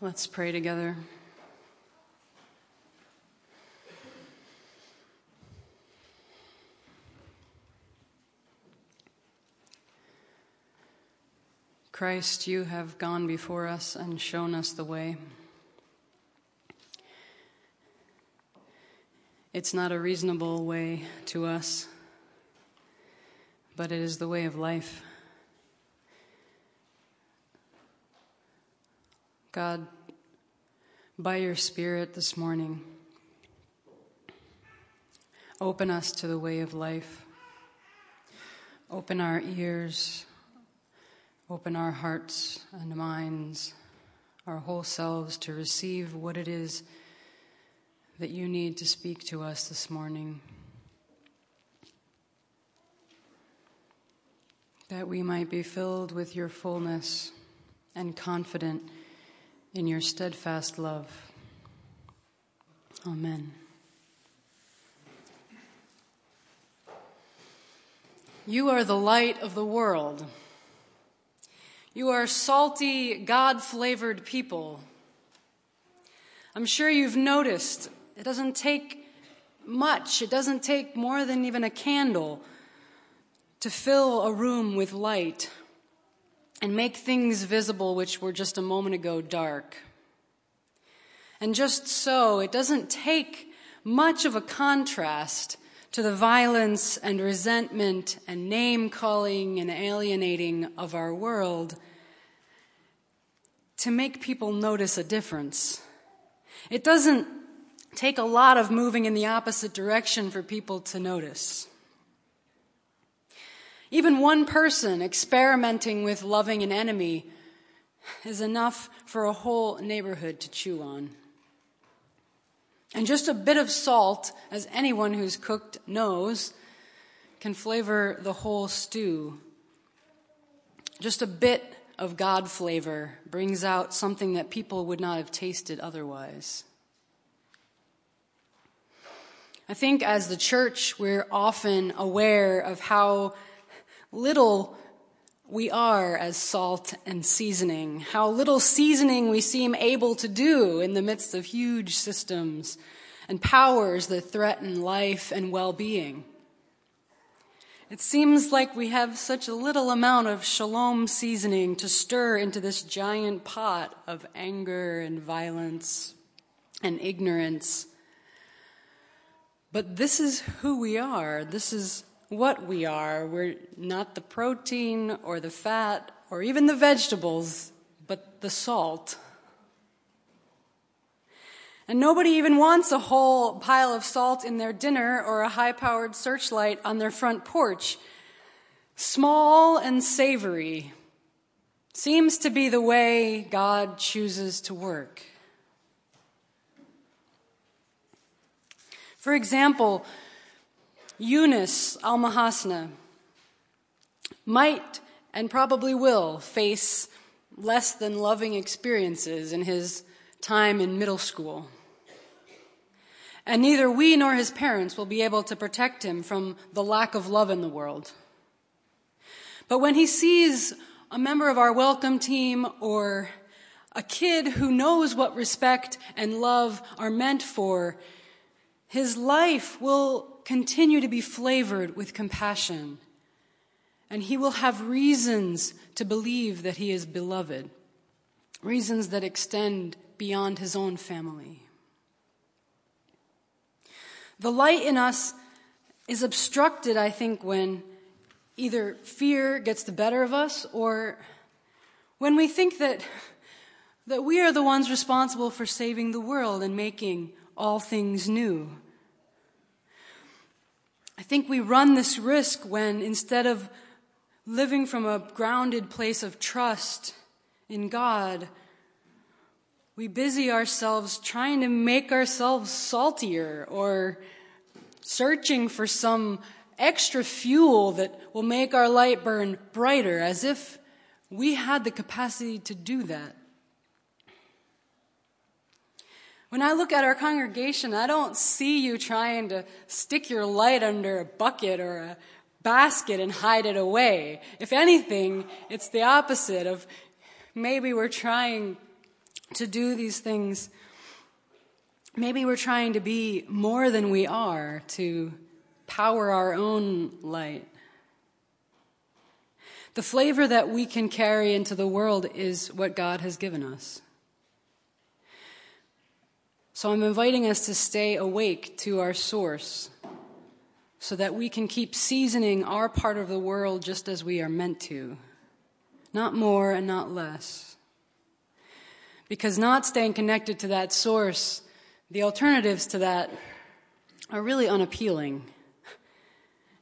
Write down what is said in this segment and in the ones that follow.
Let's pray together. Christ, you have gone before us and shown us the way. It's not a reasonable way to us, but it is the way of life. God, by your Spirit this morning, open us to the way of life. Open our ears, open our hearts and minds, our whole selves to receive what it is that you need to speak to us this morning. That we might be filled with your fullness and confident in your steadfast love. Amen. You are the light of the world. You are salty, God flavored people. I'm sure you've noticed it doesn't take much, it doesn't take more than even a candle to fill a room with light and make things visible which were just a moment ago dark. And just so, it doesn't take much of a contrast to the violence and resentment and name calling and alienating of our world to make people notice a difference. It doesn't take a lot of moving in the opposite direction for people to notice. Even one person experimenting with loving an enemy is enough for a whole neighborhood to chew on. And just a bit of salt, as anyone who's cooked knows, can flavor the whole stew. Just a bit of God flavor brings out something that people would not have tasted otherwise. I think as the church, we're often aware of how little we are as salt and seasoning, how little seasoning we seem able to do in the midst of huge systems and powers that threaten life and well being. It seems like we have such a little amount of shalom seasoning to stir into this giant pot of anger and violence and ignorance. But this is who we are. This is what we are. We're not the protein or the fat or even the vegetables, but the salt. And nobody even wants a whole pile of salt in their dinner or a high powered searchlight on their front porch. Small and savory seems to be the way God chooses to work. For example, Yunus al Mahasna might and probably will face less than loving experiences in his time in middle school. And neither we nor his parents will be able to protect him from the lack of love in the world. But when he sees a member of our welcome team or a kid who knows what respect and love are meant for, his life will continue to be flavored with compassion. And he will have reasons to believe that he is beloved, reasons that extend beyond his own family. The light in us is obstructed, I think, when either fear gets the better of us or when we think that, that we are the ones responsible for saving the world and making all things new. I think we run this risk when instead of living from a grounded place of trust in God, we busy ourselves trying to make ourselves saltier or searching for some extra fuel that will make our light burn brighter, as if we had the capacity to do that. When I look at our congregation, I don't see you trying to stick your light under a bucket or a basket and hide it away. If anything, it's the opposite of maybe we're trying to do these things. Maybe we're trying to be more than we are to power our own light. The flavor that we can carry into the world is what God has given us. So I'm inviting us to stay awake to our source so that we can keep seasoning our part of the world just as we are meant to. Not more and not less. Because not staying connected to that source, the alternatives to that are really unappealing.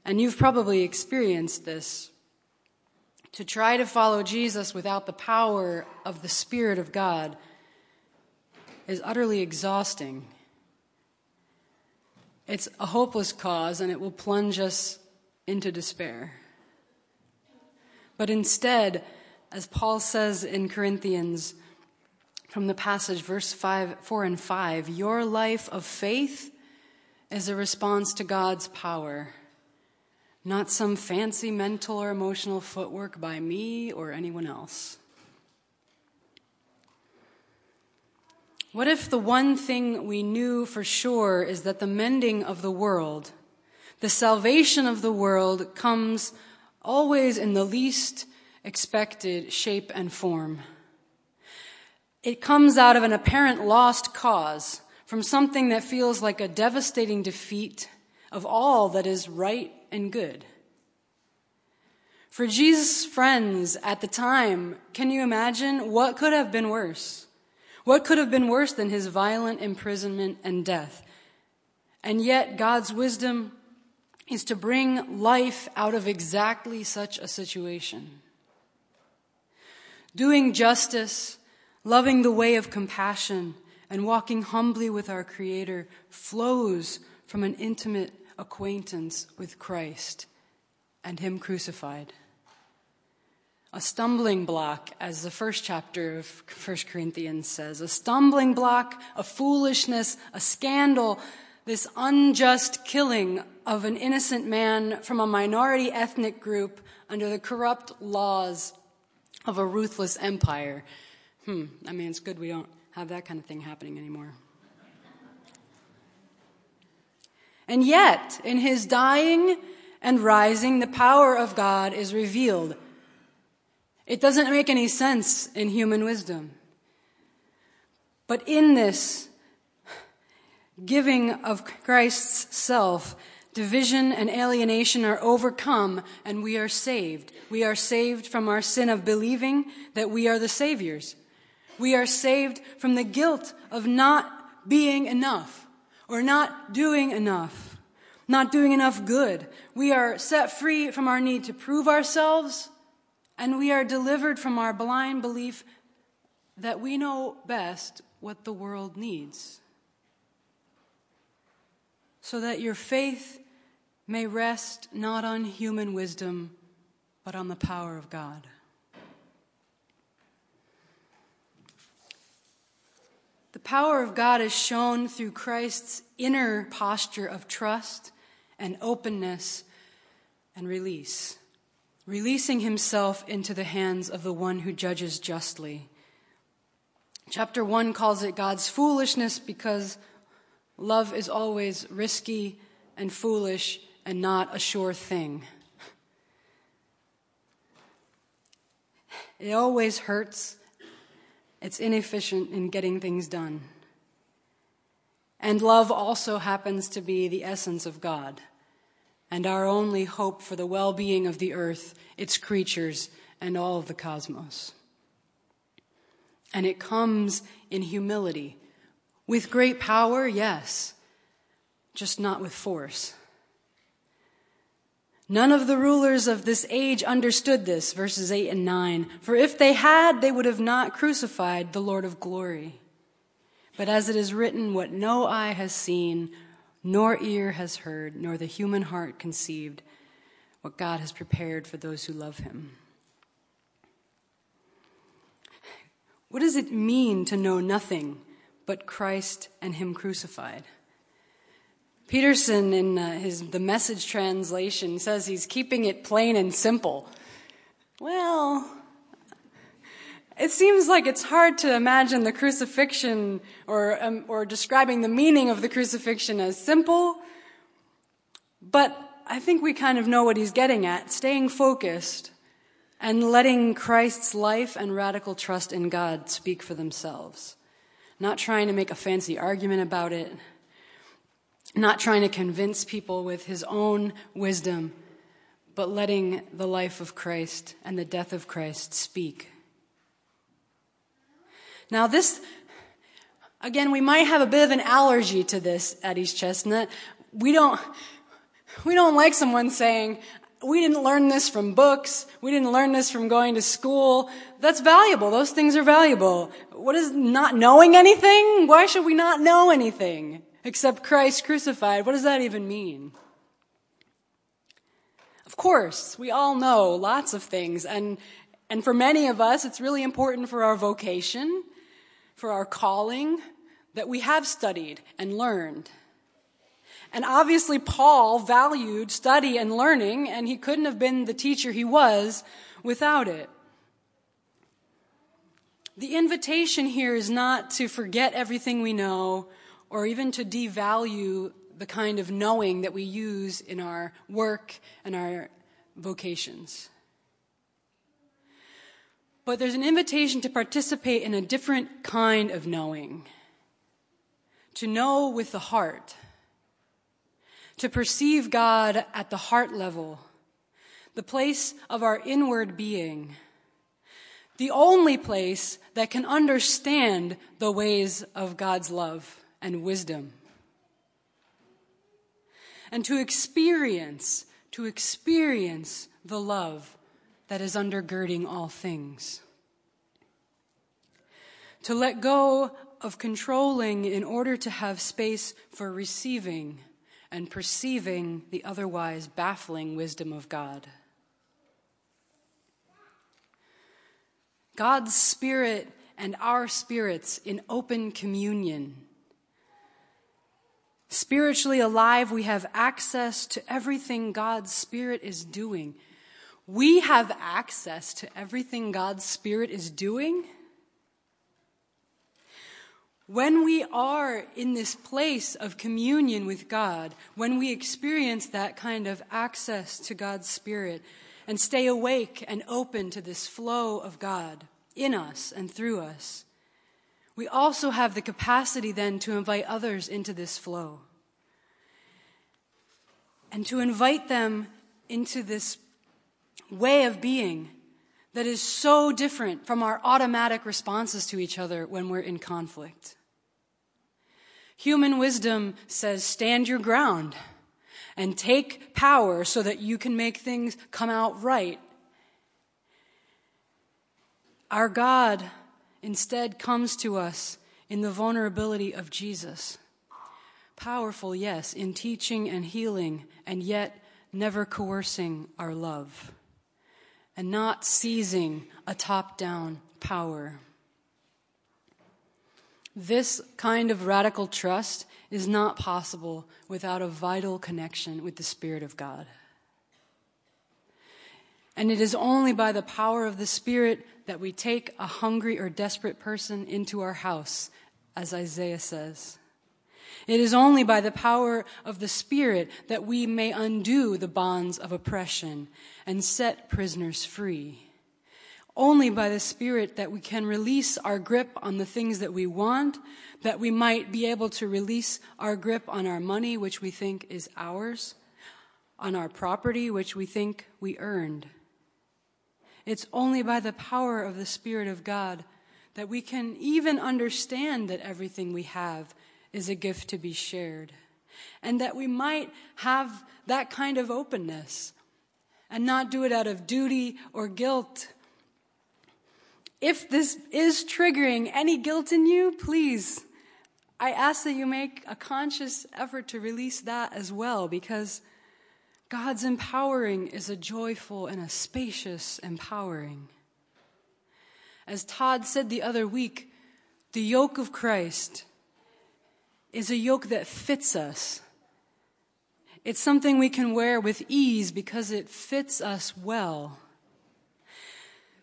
And you've probably experienced this. To try to follow Jesus without the power of the Spirit of God is utterly exhausting. It's a hopeless cause and it will plunge us into despair. But instead, as Paul says in Corinthians from the passage, verse 5, 4 and 5, your life of faith is a response to God's power, not some fancy mental or emotional footwork by me or anyone else. What if the one thing we knew for sure is that the mending of the world, the salvation of the world, comes always in the least expected shape and form? It comes out of an apparent lost cause, from something that feels like a devastating defeat of all that is right and good. For Jesus' friends at the time, can you imagine what could have been worse? What could have been worse than his violent imprisonment and death? And yet, God's wisdom is to bring life out of exactly such a situation. Doing justice, loving the way of compassion, and walking humbly with our Creator flows from an intimate acquaintance with Christ and Him crucified a stumbling block, as the first chapter of 1 Corinthians says, a stumbling block, a foolishness, a scandal, this unjust killing of an innocent man from a minority ethnic group under the corrupt laws of a ruthless empire. Hmm, I mean, it's good we don't have that kind of thing happening anymore. And yet, in his dying and rising, the power of God is revealed it doesn't make any sense in human wisdom. But in this giving of Christ's self, division and alienation are overcome and we are saved. We are saved from our sin of believing that we are the Saviors. We are saved from the guilt of not being enough or not doing enough, not doing enough good. We are set free from our need to prove ourselves and we are delivered from our blind belief that we know best what the world needs. So that your faith may rest not on human wisdom, but on the power of God. The power of God is shown through Christ's inner posture of trust and openness and release releasing himself into the hands of the one who judges justly. Chapter 1 calls it God's foolishness because love is always risky and foolish and not a sure thing. It always hurts. It's inefficient in getting things done. And love also happens to be the essence of God and our only hope for the well being of the earth, its creatures, and all of the cosmos. And it comes in humility. With great power, yes, just not with force. None of the rulers of this age understood this, verses 8 and 9. For if they had, they would have not crucified the Lord of glory. But as it is written, what no eye has seen, nor ear has heard, nor the human heart conceived what God has prepared for those who love him. What does it mean to know nothing but Christ and him crucified? Peterson, in uh, his the message translation, says he's keeping it plain and simple. Well, it seems like it's hard to imagine the crucifixion or, um, or describing the meaning of the crucifixion as simple. But I think we kind of know what he's getting at staying focused and letting Christ's life and radical trust in God speak for themselves. Not trying to make a fancy argument about it, not trying to convince people with his own wisdom, but letting the life of Christ and the death of Christ speak. Now, this, again, we might have a bit of an allergy to this at East Chestnut. We don't, we don't like someone saying, we didn't learn this from books. We didn't learn this from going to school. That's valuable. Those things are valuable. What is not knowing anything? Why should we not know anything except Christ crucified? What does that even mean? Of course, we all know lots of things, and, and for many of us, it's really important for our vocation, for our calling, that we have studied and learned. And obviously, Paul valued study and learning, and he couldn't have been the teacher he was without it. The invitation here is not to forget everything we know or even to devalue the kind of knowing that we use in our work and our vocations. But there's an invitation to participate in a different kind of knowing, to know with the heart. To perceive God at the heart level, the place of our inward being, the only place that can understand the ways of God's love and wisdom. And to experience, to experience the love that is undergirding all things. To let go of controlling in order to have space for receiving and perceiving the otherwise baffling wisdom of God. God's Spirit and our spirits in open communion. Spiritually alive, we have access to everything God's Spirit is doing. We have access to everything God's Spirit is doing. When we are in this place of communion with God, when we experience that kind of access to God's Spirit and stay awake and open to this flow of God in us and through us, we also have the capacity then to invite others into this flow and to invite them into this way of being that is so different from our automatic responses to each other when we're in conflict. Human wisdom says stand your ground and take power so that you can make things come out right. Our God instead comes to us in the vulnerability of Jesus. Powerful, yes, in teaching and healing, and yet never coercing our love and not seizing a top down power. This kind of radical trust is not possible without a vital connection with the Spirit of God. And it is only by the power of the Spirit that we take a hungry or desperate person into our house, as Isaiah says. It is only by the power of the Spirit that we may undo the bonds of oppression and set prisoners free. Only by the Spirit that we can release our grip on the things that we want, that we might be able to release our grip on our money, which we think is ours, on our property, which we think we earned. It's only by the power of the Spirit of God that we can even understand that everything we have is a gift to be shared. And that we might have that kind of openness and not do it out of duty or guilt. If this is triggering any guilt in you, please, I ask that you make a conscious effort to release that as well because God's empowering is a joyful and a spacious empowering. As Todd said the other week, the yoke of Christ is a yoke that fits us. It's something we can wear with ease because it fits us well.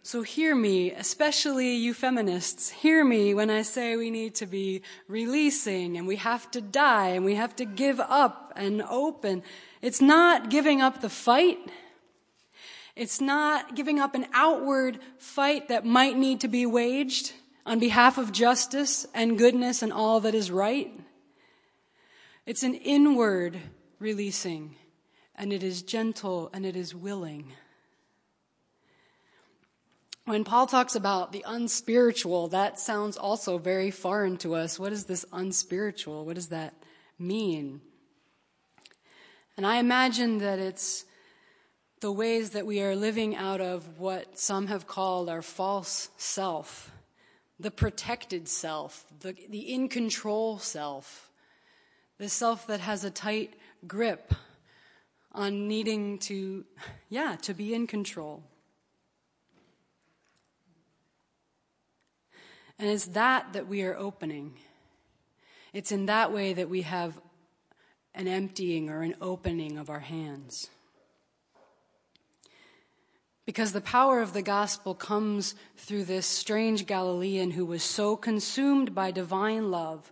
So hear me, especially you feminists, hear me when I say we need to be releasing and we have to die and we have to give up and open. It's not giving up the fight. It's not giving up an outward fight that might need to be waged on behalf of justice and goodness and all that is right. It's an inward releasing, and it is gentle and it is willing. When Paul talks about the unspiritual, that sounds also very foreign to us. What is this unspiritual? What does that mean? And I imagine that it's the ways that we are living out of what some have called our false self, the protected self, the, the in control self, the self that has a tight grip on needing to, yeah, to be in control. And it's that that we are opening. It's in that way that we have an emptying or an opening of our hands. Because the power of the gospel comes through this strange Galilean who was so consumed by divine love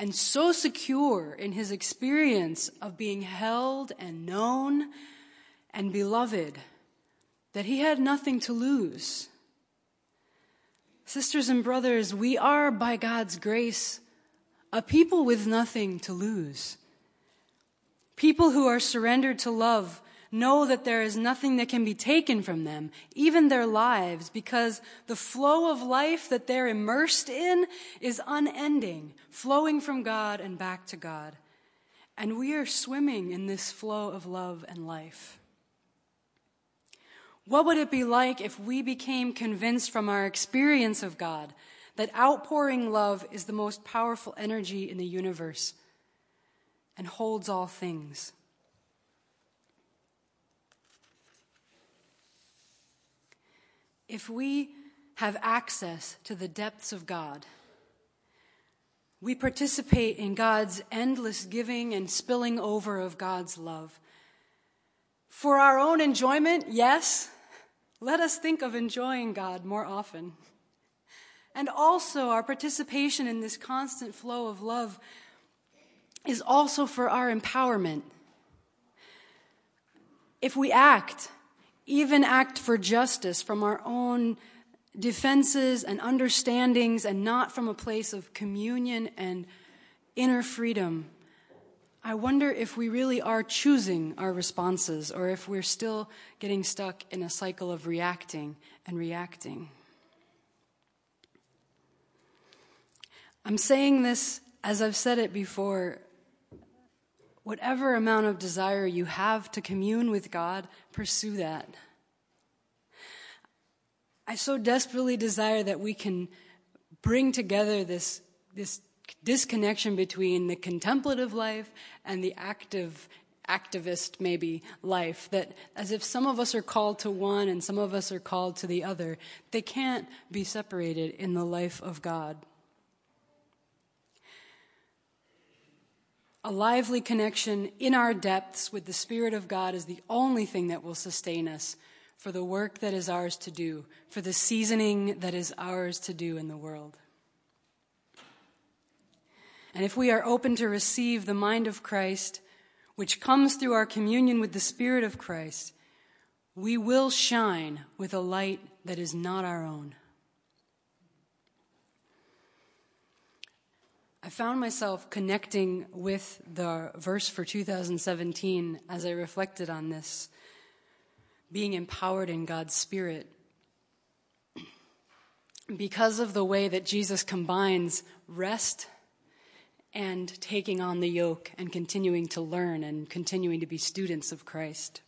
and so secure in his experience of being held and known and beloved that he had nothing to lose. Sisters and brothers, we are, by God's grace, a people with nothing to lose. People who are surrendered to love know that there is nothing that can be taken from them, even their lives, because the flow of life that they're immersed in is unending, flowing from God and back to God. And we are swimming in this flow of love and life. What would it be like if we became convinced from our experience of God that outpouring love is the most powerful energy in the universe and holds all things? If we have access to the depths of God, we participate in God's endless giving and spilling over of God's love. For our own enjoyment, yes, let us think of enjoying God more often. And also, our participation in this constant flow of love is also for our empowerment. If we act, even act for justice from our own defenses and understandings and not from a place of communion and inner freedom, I wonder if we really are choosing our responses or if we're still getting stuck in a cycle of reacting and reacting. I'm saying this as I've said it before. Whatever amount of desire you have to commune with God, pursue that. I so desperately desire that we can bring together this, this disconnection between the contemplative life and the active activist maybe life that as if some of us are called to one and some of us are called to the other they can't be separated in the life of god a lively connection in our depths with the spirit of god is the only thing that will sustain us for the work that is ours to do for the seasoning that is ours to do in the world and if we are open to receive the mind of Christ, which comes through our communion with the Spirit of Christ, we will shine with a light that is not our own. I found myself connecting with the verse for 2017 as I reflected on this, being empowered in God's Spirit. Because of the way that Jesus combines rest and taking on the yoke and continuing to learn and continuing to be students of Christ.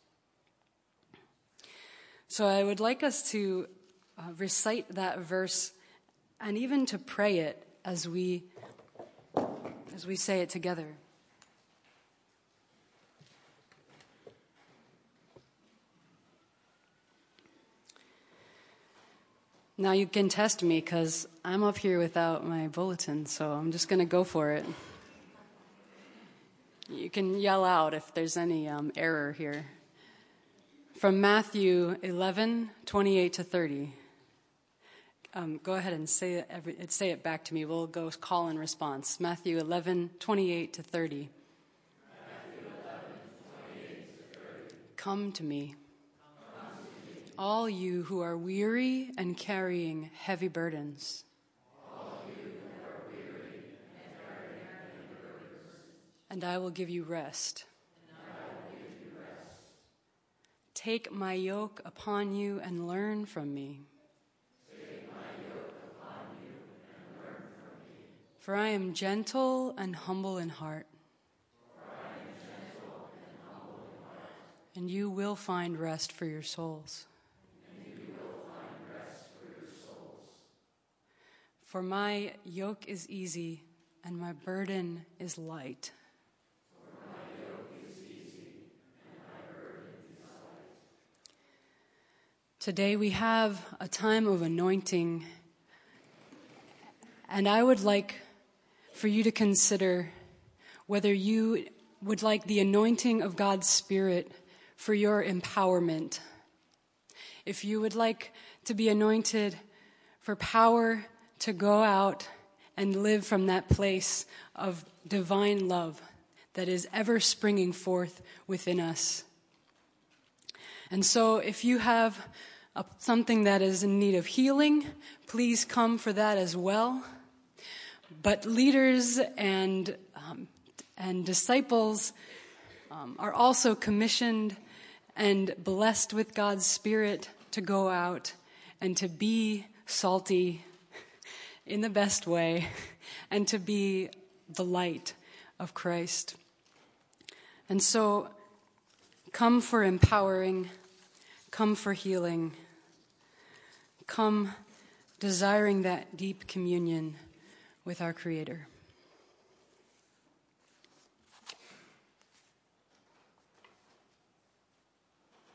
So I would like us to uh, recite that verse and even to pray it as we as we say it together. Now you can test me because I'm up here without my bulletin, so I'm just going to go for it. You can yell out if there's any um, error here. From Matthew 11, 28 to 30. Um, go ahead and say it, every, say it back to me. We'll go call and response. Matthew 11, 28 to 30. 11, Come to me. All you who are weary and carrying heavy burdens. And I will give you rest. Take my yoke upon you and learn from me. For I am gentle and humble in heart. And you will find rest for your souls. For my yoke is easy and my burden is light. Today we have a time of anointing, and I would like for you to consider whether you would like the anointing of God's Spirit for your empowerment. If you would like to be anointed for power to go out and live from that place of divine love that is ever springing forth within us. And so if you have a, something that is in need of healing, please come for that as well. But leaders and um, and disciples um, are also commissioned and blessed with God's Spirit to go out and to be salty in the best way and to be the light of Christ. And so, come for empowering, come for healing, come desiring that deep communion with our Creator.